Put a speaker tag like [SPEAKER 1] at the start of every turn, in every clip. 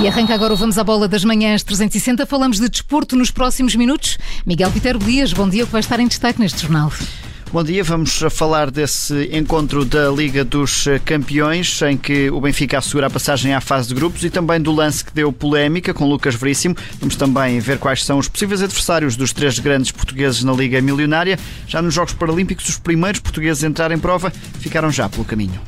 [SPEAKER 1] E arranca agora o Vamos à Bola das Manhãs 360. Falamos de desporto nos próximos minutos. Miguel Pitero Dias, bom dia, que vai estar em destaque neste jornal.
[SPEAKER 2] Bom dia, vamos falar desse encontro da Liga dos Campeões, em que o Benfica assegura a passagem à fase de grupos e também do lance que deu polémica com Lucas Veríssimo. Vamos também ver quais são os possíveis adversários dos três grandes portugueses na Liga Milionária. Já nos Jogos Paralímpicos, os primeiros portugueses a entrar em prova ficaram já pelo caminho.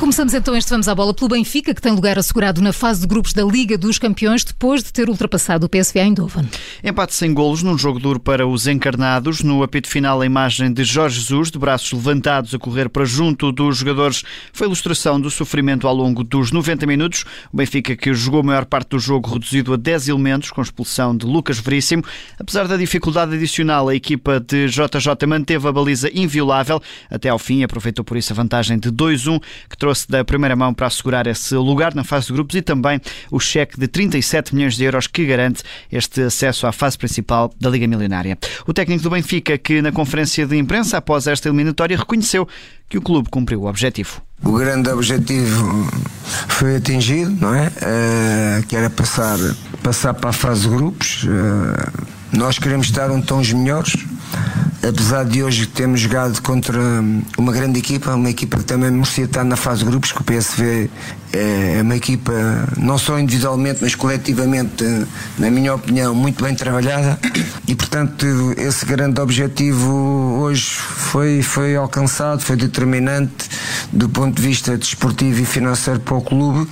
[SPEAKER 1] Começamos então este Vamos à Bola pelo Benfica, que tem lugar assegurado na fase de grupos da Liga dos Campeões, depois de ter ultrapassado o PSV Eindhoven.
[SPEAKER 2] Empate sem golos num jogo duro para os encarnados. No apito final, a imagem de Jorge Jesus, de braços levantados a correr para junto dos jogadores, foi ilustração do sofrimento ao longo dos 90 minutos. O Benfica, que jogou a maior parte do jogo reduzido a 10 elementos, com expulsão de Lucas Veríssimo. Apesar da dificuldade adicional, a equipa de JJ manteve a baliza inviolável até ao fim, aproveitou por isso a vantagem de 2-1, que trouxe da primeira mão para assegurar esse lugar na fase de grupos e também o cheque de 37 milhões de euros que garante este acesso à fase principal da Liga Milionária. O técnico do Benfica, que na conferência de imprensa após esta eliminatória reconheceu que o clube cumpriu o objetivo.
[SPEAKER 3] O grande objetivo foi atingido, não é? Uh, que era passar, passar para a fase de grupos. Uh, nós queremos estar onde estão os melhores apesar de hoje termos jogado contra uma grande equipa, uma equipa que também merecia estar na fase de grupos, que o PSV é uma equipa, não só individualmente, mas coletivamente, na minha opinião, muito bem trabalhada. E, portanto, esse grande objetivo hoje foi, foi alcançado, foi determinante do ponto de vista desportivo e financeiro para o clube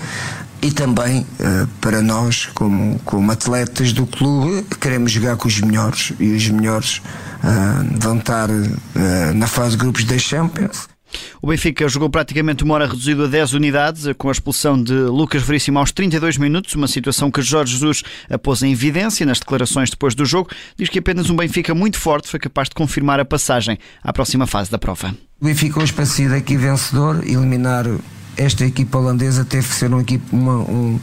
[SPEAKER 3] e também uh, para nós, como, como atletas do clube, queremos jogar com os melhores e os melhores uh, vão estar uh, na fase de grupos da Champions.
[SPEAKER 2] O Benfica jogou praticamente uma hora reduzido a 10 unidades, com a expulsão de Lucas Veríssimo aos 32 minutos, uma situação que Jorge Jesus pôs em evidência nas declarações depois do jogo. Diz que apenas um Benfica muito forte foi capaz de confirmar a passagem à próxima fase da prova.
[SPEAKER 3] O Benfica hoje para sair daqui vencedor, eliminar esta equipa holandesa teve que ser uma equipa, uma, um,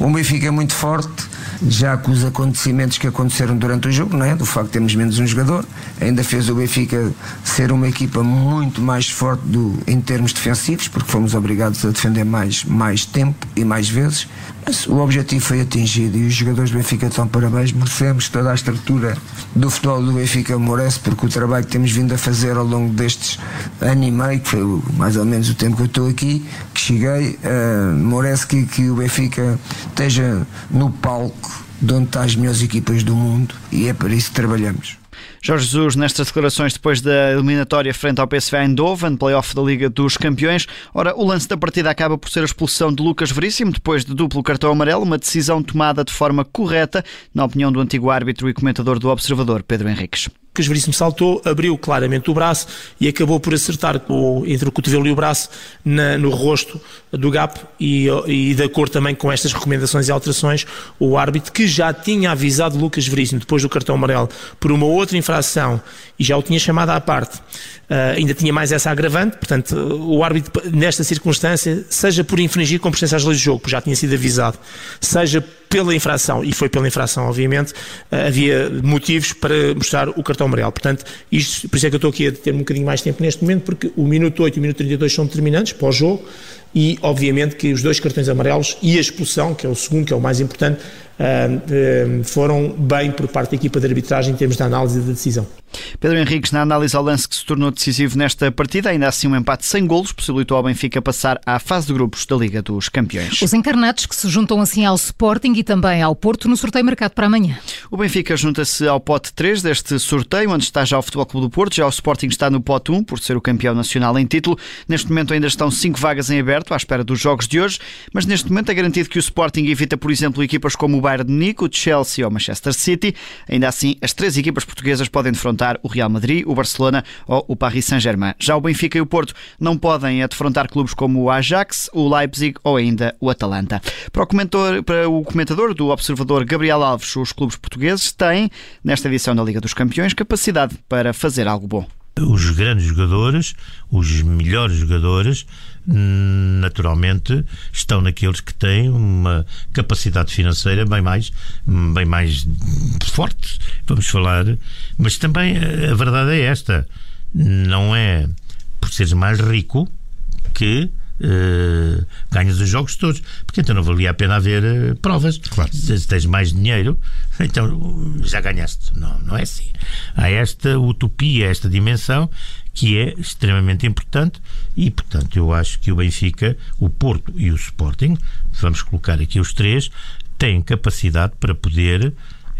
[SPEAKER 3] um Benfica muito forte, já com os acontecimentos que aconteceram durante o jogo, não é? do facto de termos menos um jogador, ainda fez o Benfica ser uma equipa muito mais forte do, em termos defensivos, porque fomos obrigados a defender mais, mais tempo e mais vezes. Mas o objetivo foi atingido e os jogadores do Benfica estão parabéns, merecemos toda a estrutura do futebol do Benfica merece, porque o trabalho que temos vindo a fazer ao longo destes ano e meio, que foi mais ou menos o tempo que eu estou aqui, cheguei, uh, que, que o Benfica esteja no palco de onde estão as melhores equipas do mundo e é para isso que trabalhamos.
[SPEAKER 2] Jorge Jesus, nestas declarações depois da eliminatória frente ao PSV Eindhoven, playoff da Liga dos Campeões. Ora, o lance da partida acaba por ser a expulsão de Lucas Veríssimo, depois de duplo cartão amarelo, uma decisão tomada de forma correta, na opinião do antigo árbitro e comentador do Observador, Pedro Henriques
[SPEAKER 4] que Veríssimo saltou, abriu claramente o braço e acabou por acertar com, entre o cotovelo e o braço na, no rosto do Gap e, e de acordo também com estas recomendações e alterações, o árbitro que já tinha avisado Lucas Veríssimo depois do cartão amarelo por uma outra infração e já o tinha chamado à parte, uh, ainda tinha mais essa agravante, portanto o árbitro nesta circunstância, seja por infringir com presença às leis do jogo, já tinha sido avisado, seja pela infração, e foi pela infração, obviamente, uh, havia motivos para mostrar o cartão amarelo. Portanto, isto, por isso é que eu estou aqui a ter um bocadinho mais tempo neste momento, porque o minuto 8 e o minuto 32 são determinantes para o jogo e, obviamente, que os dois cartões amarelos e a expulsão, que é o segundo, que é o mais importante, foram bem por parte da equipa de arbitragem em termos de análise e de decisão.
[SPEAKER 2] Pedro Henriques, na análise ao lance que se tornou decisivo nesta partida, ainda assim um empate sem golos possibilitou ao Benfica passar à fase de grupos da Liga dos Campeões.
[SPEAKER 1] Os encarnados que se juntam assim ao Sporting e também ao Porto no sorteio marcado para amanhã.
[SPEAKER 2] O Benfica junta-se ao pote 3 deste sorteio, onde está já o Futebol Clube do Porto, já o Sporting está no pote 1, por ser o campeão nacional em título. Neste momento ainda estão 5 vagas em aberto, à espera dos jogos de hoje, mas neste momento é garantido que o Sporting evita, por exemplo, equipas como o Bayern de Munique, o Chelsea ou o Manchester City. Ainda assim, as três equipas portuguesas podem defrontar o Real Madrid, o Barcelona ou o Paris Saint-Germain. Já o Benfica e o Porto não podem defrontar clubes como o Ajax, o Leipzig ou ainda o Atalanta. Para o, para o comentador do Observador Gabriel Alves, os clubes portugueses têm, nesta edição da Liga dos Campeões, capacidade para fazer algo bom
[SPEAKER 5] os grandes jogadores, os melhores jogadores, naturalmente estão naqueles que têm uma capacidade financeira bem mais, bem mais forte, vamos falar. Mas também a verdade é esta: não é por seres mais rico que uh, ganhas os jogos todos. Porque então não valia a pena haver uh, provas. Claro. Se, se tens mais dinheiro, então já ganhaste. Não, não é assim. Há esta utopia, esta dimensão que é extremamente importante e, portanto, eu acho que o Benfica, o Porto e o Sporting, vamos colocar aqui os três, têm capacidade para poder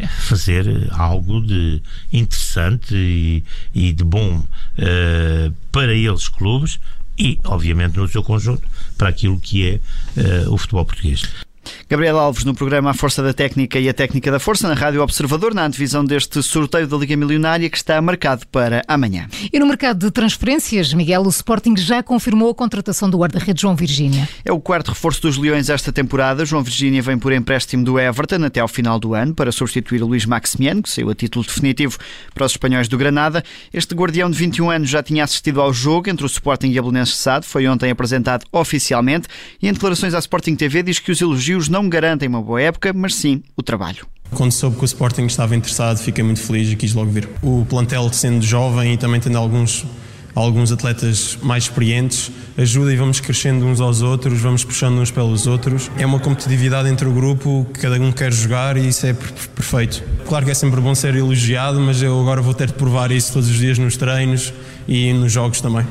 [SPEAKER 5] fazer algo de interessante e, e de bom uh, para eles clubes e, obviamente, no seu conjunto, para aquilo que é uh, o futebol português.
[SPEAKER 2] Gabriel Alves no programa A Força da Técnica e a Técnica da Força na Rádio Observador, na antevisão deste sorteio da Liga Milionária que está marcado para amanhã.
[SPEAKER 1] E no mercado de transferências, Miguel, o Sporting já confirmou a contratação do guarda-redes João Virgínia.
[SPEAKER 2] É o quarto reforço dos Leões esta temporada. João Virgínia vem por empréstimo do Everton até ao final do ano para substituir o Luís Maximiano, que saiu a título definitivo para os espanhóis do Granada. Este guardião de 21 anos já tinha assistido ao jogo entre o Sporting e a Belenenses Sade, foi ontem apresentado oficialmente e em declarações à Sporting TV diz que os elogios não garantem uma boa época, mas sim o trabalho.
[SPEAKER 6] Quando soube que o Sporting estava interessado, fiquei muito feliz e quis logo vir. O plantel, sendo jovem e também tendo alguns, alguns atletas mais experientes, ajuda e vamos crescendo uns aos outros, vamos puxando uns pelos outros. É uma competitividade entre o grupo, cada um quer jogar e isso é perfeito. Claro que é sempre bom ser elogiado, mas eu agora vou ter de provar isso todos os dias nos treinos e nos jogos também.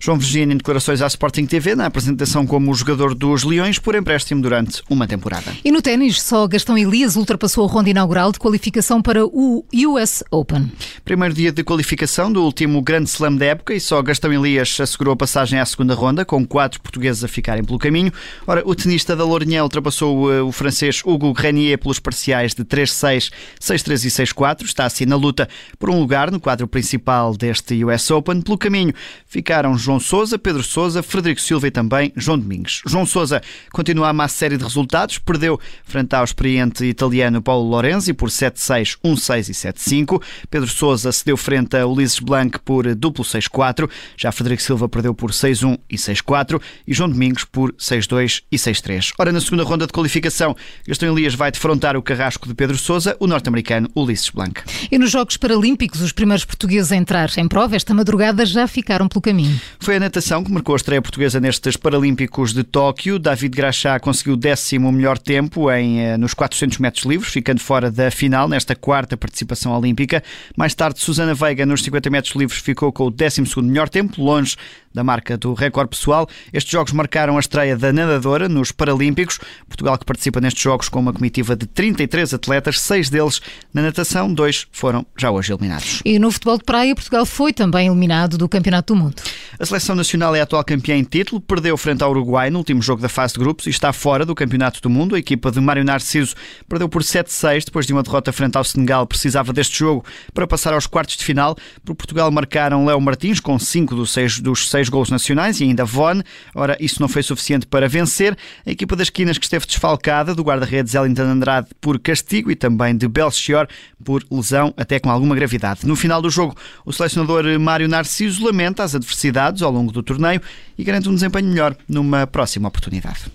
[SPEAKER 2] João Virgínia em declarações à Sporting TV na apresentação como jogador dos Leões por empréstimo durante uma temporada.
[SPEAKER 1] E no ténis, só Gastão Elias ultrapassou a ronda inaugural de qualificação para o US Open.
[SPEAKER 2] Primeiro dia de qualificação do último grande slam da época e só Gastão Elias assegurou a passagem à segunda ronda, com quatro portugueses a ficarem pelo caminho. Ora, o tenista da Lourinhã ultrapassou eh, o francês Hugo Grenier pelos parciais de 3-6, 6-3 e 6-4. Está assim na luta por um lugar no quadro principal deste US Open. Pelo caminho ficaram João Sousa, Pedro Sousa, Frederico Silva e também João Domingos. João Sousa continua a má série de resultados, perdeu frente ao experiente italiano Paulo Lorenzi por 7-6, 1-6 e 7-5. Pedro Sousa cedeu frente a Ulisses Blanc por duplo 6-4. Já Frederico Silva perdeu por 6-1 e 6-4 e João Domingos por 6-2 e 6-3. Ora, na segunda ronda de qualificação, Gastão Elias vai defrontar o carrasco de Pedro Sousa, o norte-americano Ulisses Blanc.
[SPEAKER 1] E nos Jogos Paralímpicos, os primeiros portugueses a entrar em prova esta madrugada já ficaram pelo caminho.
[SPEAKER 2] Foi a natação que marcou a estreia portuguesa nestes Paralímpicos de Tóquio. David Graxá conseguiu o décimo melhor tempo em, eh, nos 400 metros livres, ficando fora da final nesta quarta participação olímpica. Mais tarde, Susana Veiga nos 50 metros livres ficou com o décimo segundo melhor tempo, longe da marca do recorde pessoal. Estes jogos marcaram a estreia da nadadora nos Paralímpicos. Portugal que participa nestes jogos com uma comitiva de 33 atletas, seis deles na natação, dois foram já hoje eliminados.
[SPEAKER 1] E no futebol de praia, Portugal foi também eliminado do Campeonato do Mundo.
[SPEAKER 2] A seleção nacional é a atual campeã em título, perdeu frente ao Uruguai no último jogo da fase de grupos e está fora do Campeonato do Mundo. A equipa de Mário Narciso perdeu por 7-6 depois de uma derrota frente ao Senegal. Precisava deste jogo para passar aos quartos de final. Por Portugal marcaram Léo Martins com 5 dos 6 dos seis gols nacionais e ainda Von. Ora, isso não foi suficiente para vencer. A equipa das Quinas que esteve desfalcada do guarda-redes Ellington Andrade por castigo e também de Belchior por lesão, até com alguma gravidade. No final do jogo, o selecionador Mário Narciso lamenta as adversidades ao longo do torneio e garante um desempenho melhor numa próxima oportunidade.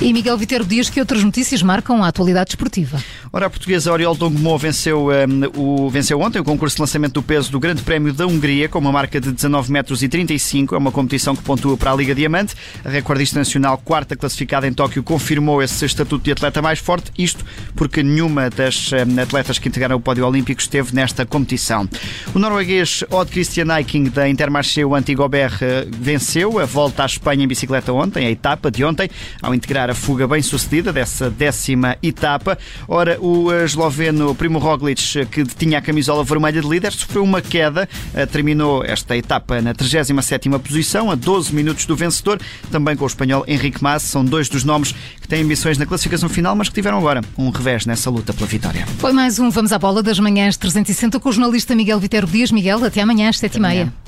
[SPEAKER 1] E Miguel Viterbo diz que outras notícias marcam a atualidade esportiva.
[SPEAKER 2] Ora, a portuguesa Oriol Dongmo venceu, um, o, venceu ontem o concurso de lançamento do peso do Grande Prémio da Hungria com uma marca de 19 metros e 35. É uma competição que pontua para a Liga Diamante. A recordista nacional, quarta classificada em Tóquio, confirmou esse estatuto de atleta mais forte. Isto porque nenhuma das um, atletas que integraram o pódio olímpico esteve nesta competição. O norueguês Odd Christian Eiking da Intermarché, o antigo Ober, venceu a volta à Espanha em bicicleta ontem, a etapa de ontem, ao integrar a fuga bem sucedida dessa décima etapa. Ora, o esloveno Primo Roglic, que tinha a camisola vermelha de líder, sofreu uma queda, eh, terminou esta etapa na 37ª posição, a 12 minutos do vencedor, também com o espanhol Henrique Mas, são dois dos nomes que têm ambições na classificação final, mas que tiveram agora um revés nessa luta pela vitória.
[SPEAKER 1] Foi mais um Vamos à Bola das Manhãs 360 com o jornalista Miguel Vitero Dias. Miguel, até amanhã às 7h30.